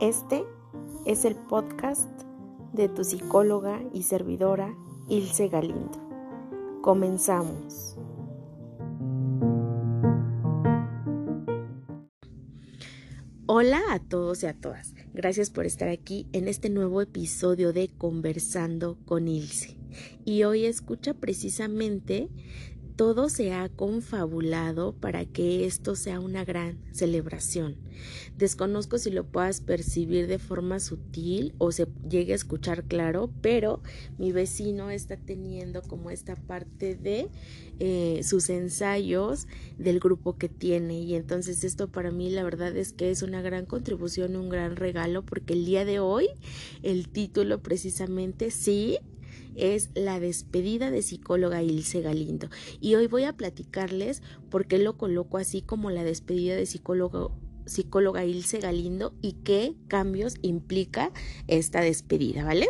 Este es el podcast de tu psicóloga y servidora Ilse Galindo. Comenzamos. Hola a todos y a todas. Gracias por estar aquí en este nuevo episodio de Conversando con Ilse. Y hoy escucha precisamente todo se ha confabulado para que esto sea una gran celebración. Desconozco si lo puedas percibir de forma sutil o se llegue a escuchar claro, pero mi vecino está teniendo como esta parte de eh, sus ensayos del grupo que tiene y entonces esto para mí la verdad es que es una gran contribución, un gran regalo porque el día de hoy el título precisamente sí es la despedida de psicóloga Ilse Galindo. Y hoy voy a platicarles por qué lo coloco así como la despedida de psicóloga psicóloga Ilse Galindo y qué cambios implica esta despedida, ¿vale?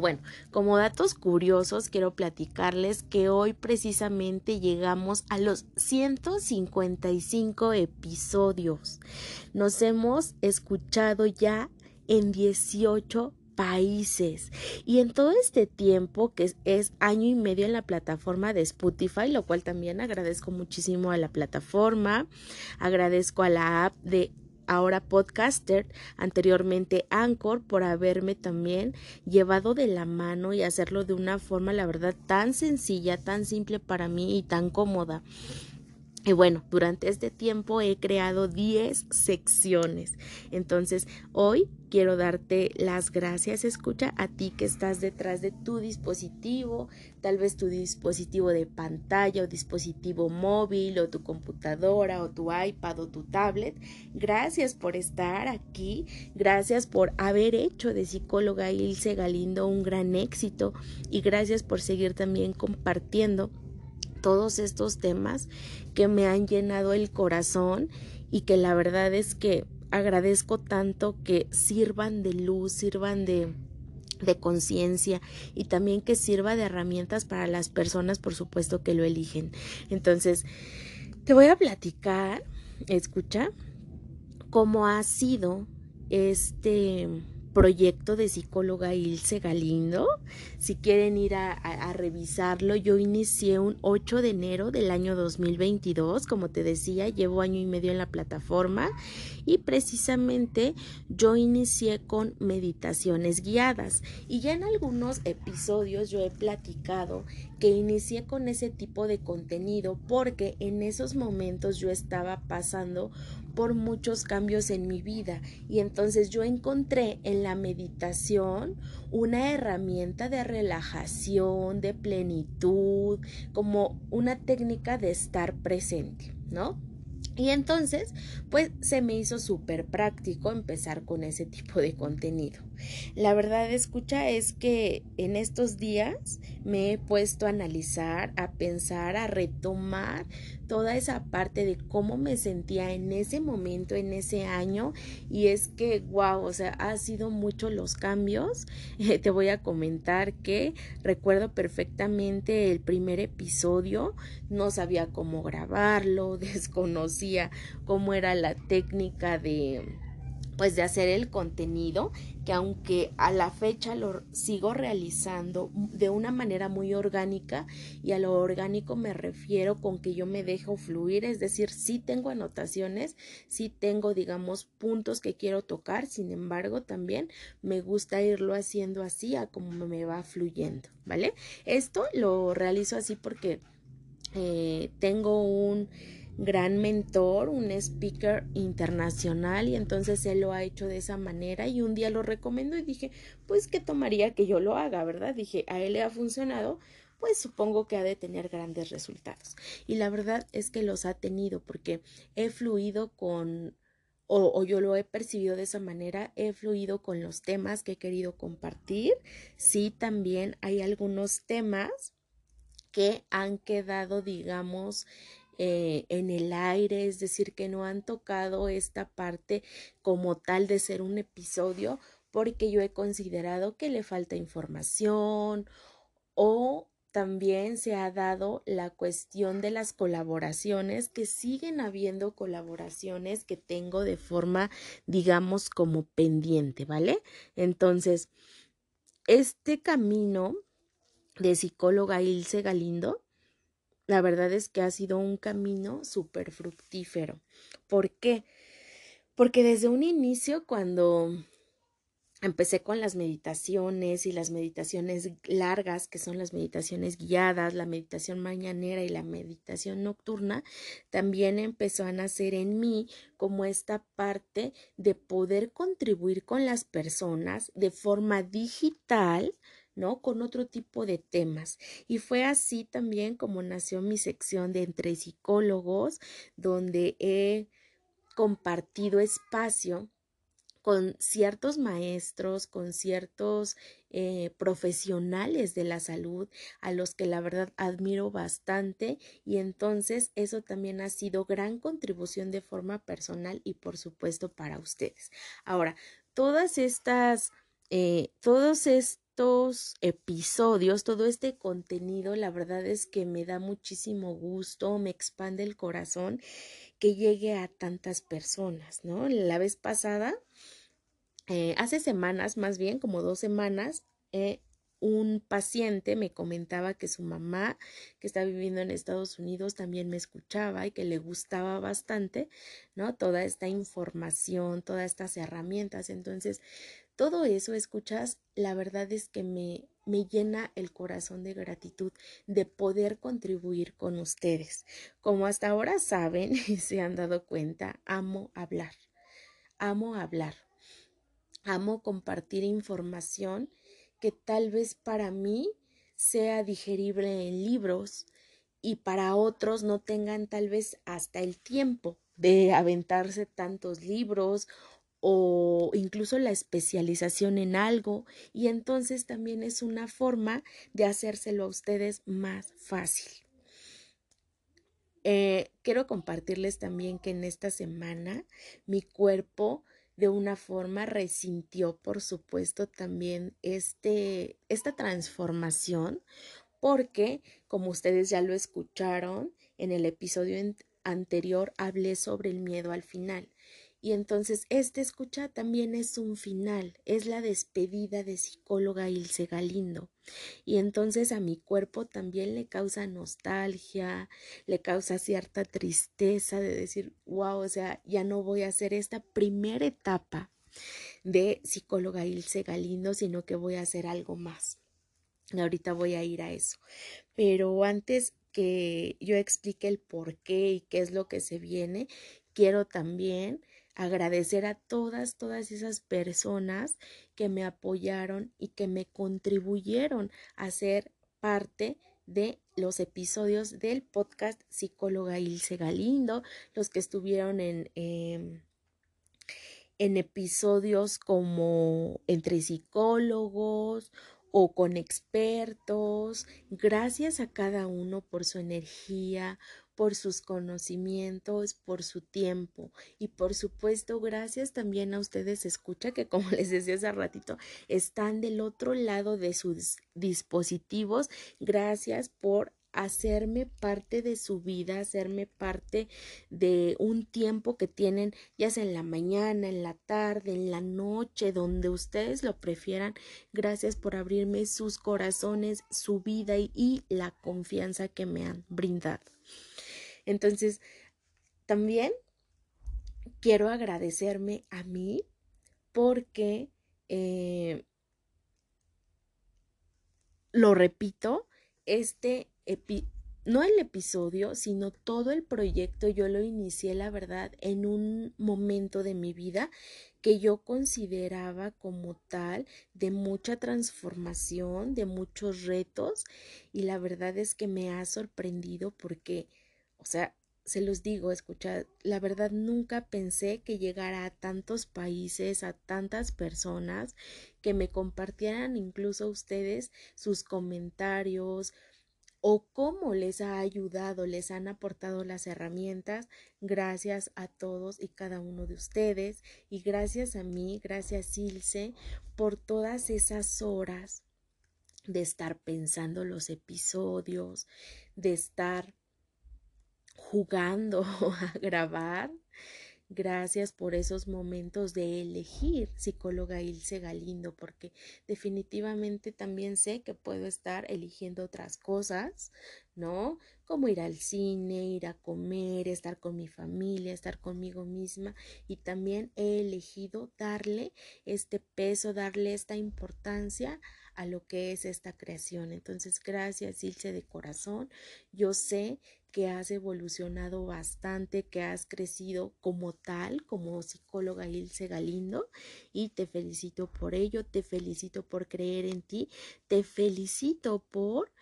Bueno, como datos curiosos, quiero platicarles que hoy precisamente llegamos a los 155 episodios. Nos hemos escuchado ya en 18 países. Y en todo este tiempo, que es, año y medio en la plataforma de Spotify, lo cual también agradezco muchísimo a la plataforma, agradezco a la app de ahora podcaster, anteriormente Anchor, por haberme también llevado de la mano y hacerlo de una forma, la verdad, tan sencilla, tan simple para mí y tan cómoda. Y bueno, durante este tiempo he creado 10 secciones. Entonces, hoy quiero darte las gracias, escucha, a ti que estás detrás de tu dispositivo, tal vez tu dispositivo de pantalla o dispositivo móvil o tu computadora o tu iPad o tu tablet. Gracias por estar aquí, gracias por haber hecho de psicóloga Ilse Galindo un gran éxito y gracias por seguir también compartiendo todos estos temas que me han llenado el corazón y que la verdad es que agradezco tanto que sirvan de luz, sirvan de de conciencia y también que sirva de herramientas para las personas, por supuesto, que lo eligen. Entonces, te voy a platicar, escucha, cómo ha sido este proyecto de psicóloga Ilse Galindo. Si quieren ir a, revisarlo, yo inicié un 8 de enero del año 2022, como te decía, llevo año y medio en la plataforma y precisamente yo inicié con meditaciones guiadas y ya en algunos episodios yo he platicado que inicié con ese tipo de contenido porque en esos momentos yo estaba pasando por muchos cambios en mi vida y entonces yo encontré en la meditación una herramienta de relajación, de plenitud, como una técnica de estar presente, ¿no? Y entonces, pues se me hizo súper práctico empezar con ese tipo de contenido. La verdad, escucha, es que en estos días me he puesto a analizar, a pensar, a retomar toda esa parte de cómo me sentía en ese momento, en ese año. Y es que, wow, o sea, ha sido mucho los cambios. te voy a comentar que recuerdo perfectamente el primer episodio, no sabía cómo grabarlo, desconocía cómo era la técnica de pues de hacer el contenido que aunque a la fecha lo sigo realizando de una manera muy orgánica y a lo orgánico me refiero con que yo me dejo fluir, es decir, sí tengo anotaciones, sí tengo digamos puntos que quiero tocar, sin embargo también me gusta irlo haciendo así a como me va fluyendo, ¿vale? Esto lo realizo así porque eh, tengo un gran mentor, un speaker internacional y entonces él lo ha hecho de esa manera y un día lo recomiendo y dije, pues que tomaría que yo lo haga, ¿verdad? Dije, a él le ha funcionado, pues supongo que ha de tener grandes resultados. Y la verdad es que los ha tenido porque he fluido con o, o, yo lo he percibido de esa manera, he fluido con los temas que he querido compartir. Sí, también hay algunos temas que han quedado, digamos, eh, en el aire, es decir, que no han tocado esta parte como tal de ser un episodio, porque yo he considerado que le falta información o también se ha dado la cuestión de las colaboraciones, que siguen habiendo colaboraciones que tengo de forma, digamos, como pendiente, ¿vale? Entonces, este camino de psicóloga Ilse Galindo, la verdad es que ha sido un camino súper fructífero. ¿Por qué? Porque desde un inicio, cuando empecé con las meditaciones y las meditaciones largas, que son las meditaciones guiadas, la meditación mañanera y la meditación nocturna, también empezó a nacer en mí como esta parte de poder contribuir con las personas de forma digital, ¿no? Con otro tipo de temas. Y fue así también como nació mi sección de entre psicólogos, donde he compartido espacio con ciertos maestros, con ciertos eh, profesionales de la salud a los que la verdad admiro bastante y entonces eso también ha sido gran contribución de forma personal y por supuesto para ustedes. Ahora, todas estas, eh, todos estos episodios, todo este contenido, la verdad es que me da muchísimo gusto, me expande el corazón que llegue a tantas personas, ¿no? La vez pasada, eh, hace semanas, más bien como dos semanas, eh, un paciente me comentaba que su mamá, que está viviendo en Estados Unidos, también me escuchaba y que le gustaba bastante, ¿no? Toda esta información, todas estas herramientas. Entonces, todo eso, escuchas, la verdad es que me, me llena el corazón de gratitud de poder contribuir con ustedes. Como hasta ahora saben y se han dado cuenta, amo hablar. Amo hablar. Amo compartir información que tal vez para mí sea digerible en libros y para otros no tengan tal vez hasta el tiempo de aventarse tantos libros o incluso la especialización en algo y entonces también es una forma de hacérselo a ustedes más fácil. Eh, quiero compartirles también que en esta semana mi cuerpo de una forma resintió, por supuesto, también este, esta transformación, porque, como ustedes ya lo escucharon, en el episodio anterior hablé sobre el miedo al final. Y entonces esta escucha también es un final, es la despedida de psicóloga Ilse Galindo. Y entonces a mi cuerpo también le causa nostalgia, le causa cierta tristeza de decir, wow, o sea, ya no voy a hacer esta primera etapa de psicóloga Ilse Galindo, sino que voy a hacer algo más. Ahorita voy a ir a eso. Pero antes que yo explique el por qué y qué es lo que se viene, quiero también agradecer a todas, todas esas personas que me apoyaron y que me contribuyeron a ser parte de los episodios del podcast Psicóloga Ilse Galindo, los que estuvieron en, em, en episodios como entre psicólogos o con expertos. Gracias a cada uno por su energía, por sus conocimientos, por su tiempo y por supuesto gracias también a ustedes escucha que como les decía hace ratito están del otro lado de sus dispositivos. Gracias por hacerme parte de su vida, hacerme parte de un tiempo que tienen, ya sea en la mañana, en la tarde, en la noche, donde ustedes lo prefieran. Gracias por abrirme sus corazones, su vida y, y la confianza que me han brindado. Entonces, también quiero agradecerme a mí porque, eh, lo repito, este no el episodio, sino todo el proyecto yo lo inicié, la verdad, en un momento de mi vida que yo consideraba como tal de mucha transformación, de muchos retos y la verdad es que me ha sorprendido porque o sea, se los digo, escucha, la verdad nunca pensé que llegara a tantos países, a tantas personas, que me compartieran incluso ustedes sus comentarios o cómo les ha ayudado, les han aportado las herramientas. Gracias a todos y cada uno de ustedes y gracias a mí, gracias Ilse, por todas esas horas de estar pensando los episodios, de estar jugando a grabar. Gracias por esos momentos de elegir psicóloga Ilse Galindo, porque definitivamente también sé que puedo estar eligiendo otras cosas, ¿no? Como ir al cine, ir a comer, estar con mi familia, estar conmigo misma y también he elegido darle este peso, darle esta importancia a lo que es esta creación. Entonces, gracias Ilse de corazón. Yo sé que has evolucionado bastante, que has crecido como tal, como psicóloga Ilse Galindo, y te felicito por ello, te felicito por creer en ti, te felicito por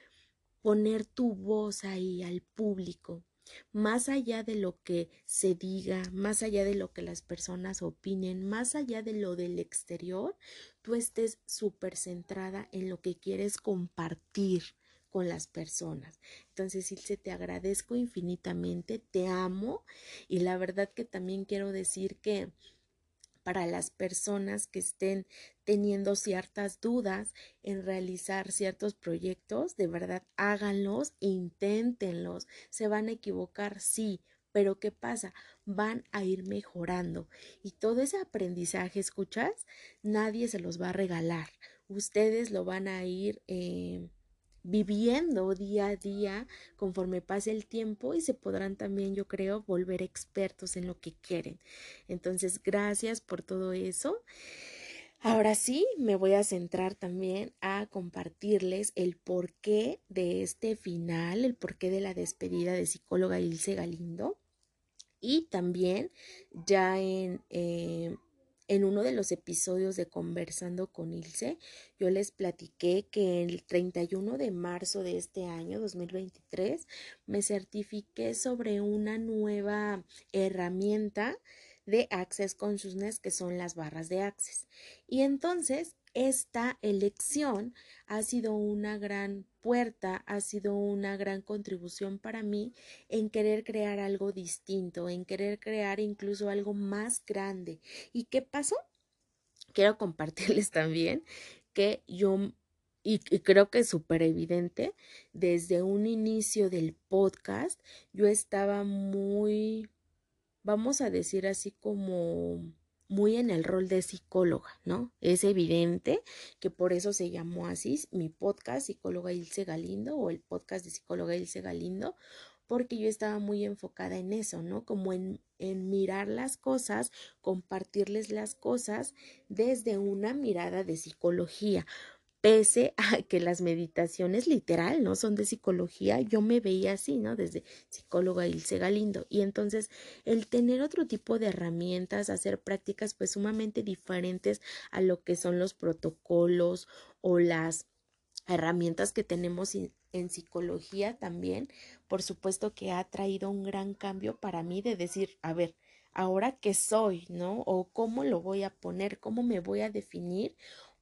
poner tu voz ahí al público, más allá de lo que se diga, más allá de lo que las personas opinen, más allá de lo del exterior, tú estés súper centrada en lo que quieres compartir con las personas. Entonces, Ilse, te agradezco infinitamente, te amo y la verdad que también quiero decir que para las personas que estén teniendo ciertas dudas en realizar ciertos proyectos, de verdad háganlos, inténtenlos. Se van a equivocar, sí, pero ¿qué pasa? Van a ir mejorando y todo ese aprendizaje, escuchas, nadie se los va a regalar. Ustedes lo van a ir eh, viviendo día a día conforme pase el tiempo y se podrán también, yo creo, volver expertos en lo que quieren. Entonces, gracias por todo eso. Ahora sí, me voy a centrar también a compartirles el porqué de este final, el porqué de la despedida de psicóloga Ilse Galindo. Y también ya en eh, en uno de los episodios de Conversando con Ilse, yo les platiqué que el 31 de marzo de este año 2023 me certifiqué sobre una nueva herramienta de Access Consciousness que son las barras de Access. Y entonces esta elección ha sido una gran puerta, ha sido una gran contribución para mí en querer crear algo distinto, en querer crear incluso algo más grande. ¿Y qué pasó? Quiero compartirles también que yo, y, creo que es súper evidente, desde un inicio del podcast, yo estaba muy, vamos a decir así como muy en el rol de psicóloga, ¿no? Es evidente que por eso se llamó así mi podcast Psicóloga Ilse Galindo o el podcast de Psicóloga Ilse Galindo, porque yo estaba muy enfocada en eso, ¿no? Como en, en mirar las cosas, compartirles las cosas desde una mirada de psicología, pese a que las meditaciones literal no son de psicología, yo me veía así, ¿no? Desde psicóloga Ilse Galindo. Y entonces el tener otro tipo de herramientas, hacer prácticas pues sumamente diferentes a lo que son los protocolos o las herramientas que tenemos en psicología también, por supuesto que ha traído un gran cambio para mí de decir, a ver, ahora qué soy, ¿no? O cómo lo voy a poner, cómo me voy a definir,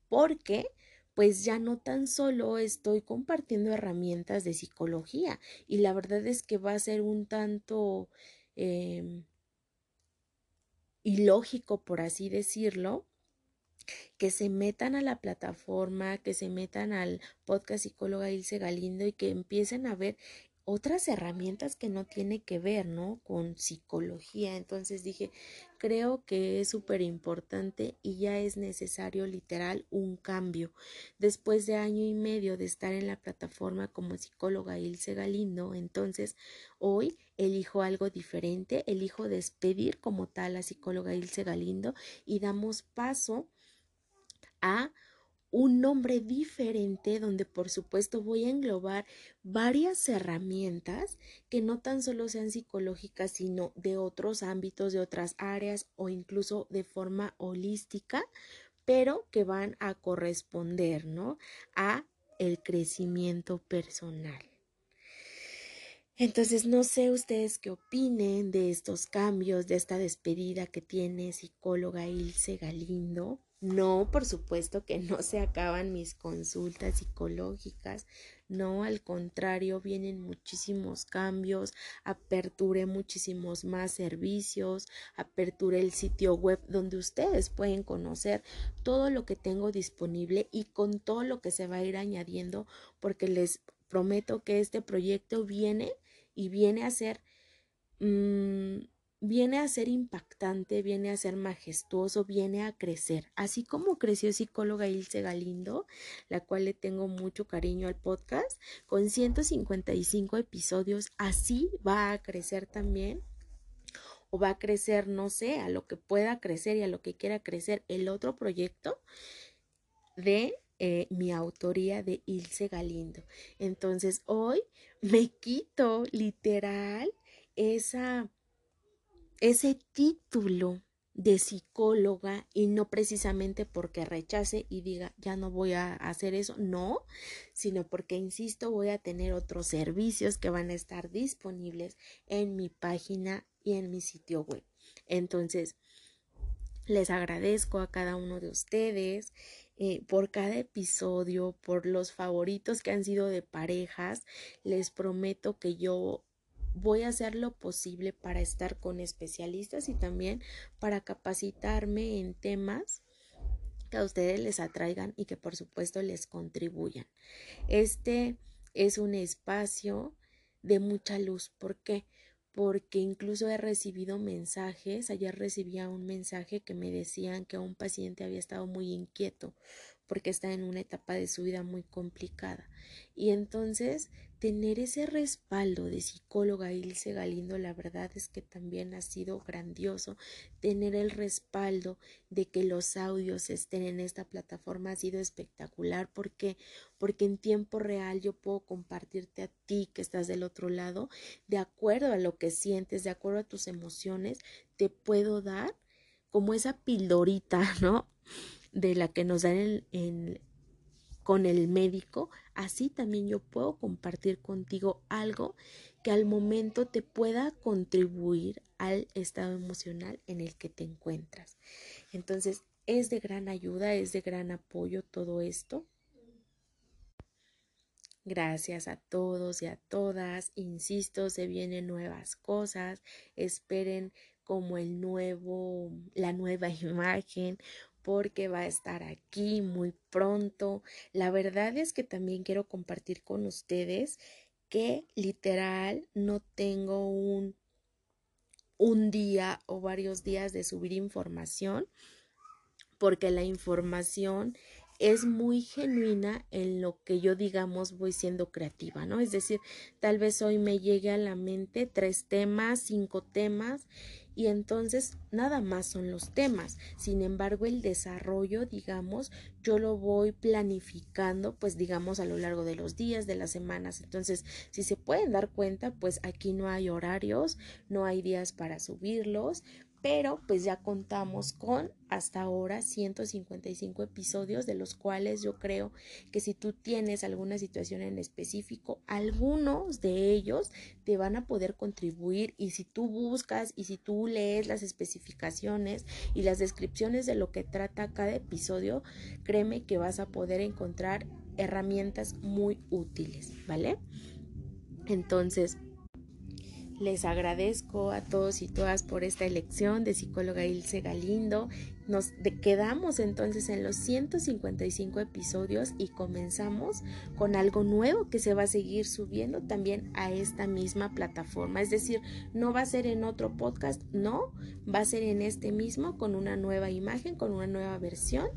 porque pues ya no tan solo estoy compartiendo herramientas de psicología y la verdad es que va a ser un tanto eh, ilógico, por así decirlo, que se metan a la plataforma, que se metan al podcast psicóloga Ilse Galindo y que empiecen a ver otras herramientas que no tiene que ver, ¿no? Con psicología. Entonces dije, creo que es súper importante y ya es necesario literal un cambio. Después de año y medio de estar en la plataforma como psicóloga Ilse Galindo, entonces hoy elijo algo diferente, elijo despedir como tal a psicóloga Ilse Galindo y damos paso a un nombre diferente donde por supuesto voy a englobar varias herramientas que no tan solo sean psicológicas sino de otros ámbitos, de otras áreas o incluso de forma holística, pero que van a corresponder, ¿no? A el crecimiento personal. Entonces, no sé ustedes qué opinen de estos cambios, de esta despedida que tiene psicóloga Ilse Galindo. No, por supuesto que no se acaban mis consultas psicológicas. No, al contrario, vienen muchísimos cambios, aperturé muchísimos más servicios, aperturé el sitio web donde ustedes pueden conocer todo lo que tengo disponible y con todo lo que se va a ir añadiendo porque les prometo que este proyecto viene y viene a ser mmm, viene a ser impactante, viene a ser majestuoso, viene a crecer. Así como creció psicóloga Ilse Galindo, la cual le tengo mucho cariño al podcast, con 155 episodios, así va a crecer también. O va a crecer, no sé, a lo que pueda crecer y a lo que quiera crecer el otro proyecto de eh, mi autoría de Ilse Galindo. Entonces hoy me quito literal esa ese título de psicóloga y no precisamente porque rechace y diga ya no voy a hacer eso, no, sino porque insisto voy a tener otros servicios que van a estar disponibles en mi página y en mi sitio web. Entonces, les agradezco a cada uno de ustedes eh, por cada episodio, por los favoritos que han sido de parejas. Les prometo que yo voy a hacer lo posible para estar con especialistas y también para capacitarme en temas que a ustedes les atraigan y que por supuesto les contribuyan. Este es un espacio de mucha luz. ¿Por qué? Porque incluso he recibido mensajes, ayer recibía un mensaje que me decían que un paciente había estado muy inquieto porque está en una etapa de su vida muy complicada. Y entonces tener ese respaldo de psicóloga Ilse Galindo, la verdad es que también ha sido grandioso. Tener el respaldo de que los audios estén en esta plataforma ha sido espectacular. ¿Por qué? Porque en tiempo real yo puedo compartirte a ti que estás del otro lado, de acuerdo a lo que sientes, de acuerdo a tus emociones, te puedo dar como esa pildorita, ¿no? De la que nos dan en con el médico, así también yo puedo compartir contigo algo que al momento te pueda contribuir al estado emocional en el que te encuentras. Entonces, es de gran ayuda, es de gran apoyo todo esto. Gracias a todos y a todas. Insisto, se vienen nuevas cosas. Esperen como el nuevo, la nueva imagen porque va a estar aquí muy pronto. La verdad es que también quiero compartir con ustedes que literal no tengo un, un día o varios días de subir información porque la información es muy genuina en lo que yo digamos voy siendo creativa, ¿no? Es decir, tal vez hoy me llegue a la mente tres temas, cinco temas y entonces nada más son los temas. Sin embargo, el desarrollo, digamos, yo lo voy planificando, pues digamos, a lo largo de los días, de las semanas. Entonces, si se pueden dar cuenta, pues aquí no hay horarios, no hay días para subirlos, pero pues ya contamos con hasta ahora 155 episodios de los cuales yo creo que si tú tienes alguna situación en específico, algunos de ellos te van a poder contribuir y si tú buscas y si tú lees las especificaciones y las descripciones de lo que trata cada episodio, créeme que vas a poder encontrar herramientas muy útiles, ¿vale? Entonces, les agradezco a todos y todas por esta elección de psicóloga Ilse Galindo. Nos quedamos entonces en los 155 episodios y comenzamos con algo nuevo que se va a seguir subiendo también a esta misma plataforma. Es decir, no va a ser en otro podcast, no, va a ser en este mismo con una nueva imagen, con una nueva versión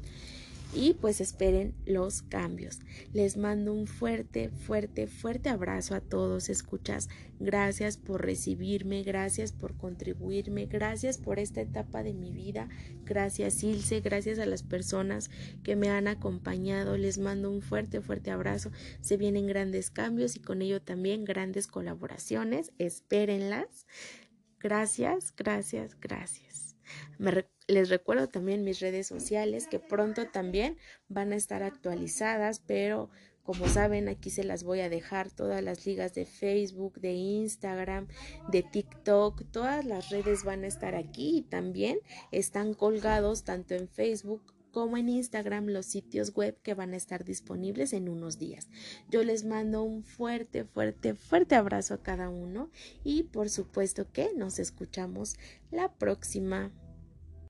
y pues esperen los cambios. Les mando un fuerte, fuerte, fuerte abrazo a todos, escuchas. Gracias por recibirme, gracias por contribuirme, gracias por esta etapa de mi vida. Gracias Ilse, gracias a las personas que me han acompañado. Les mando un fuerte, fuerte abrazo. Se vienen grandes cambios y con ello también grandes colaboraciones. Espérenlas. Gracias, gracias, gracias. Les recuerdo también mis redes sociales que pronto también van a estar actualizadas, pero como saben, aquí se las voy a dejar todas las ligas de Facebook, de Instagram, de TikTok, todas las redes van a estar aquí y también están colgados tanto en Facebook como en Instagram los sitios web que van a estar disponibles en unos días. Yo les mando un fuerte, fuerte, fuerte abrazo a cada uno y por supuesto que nos escuchamos la próxima.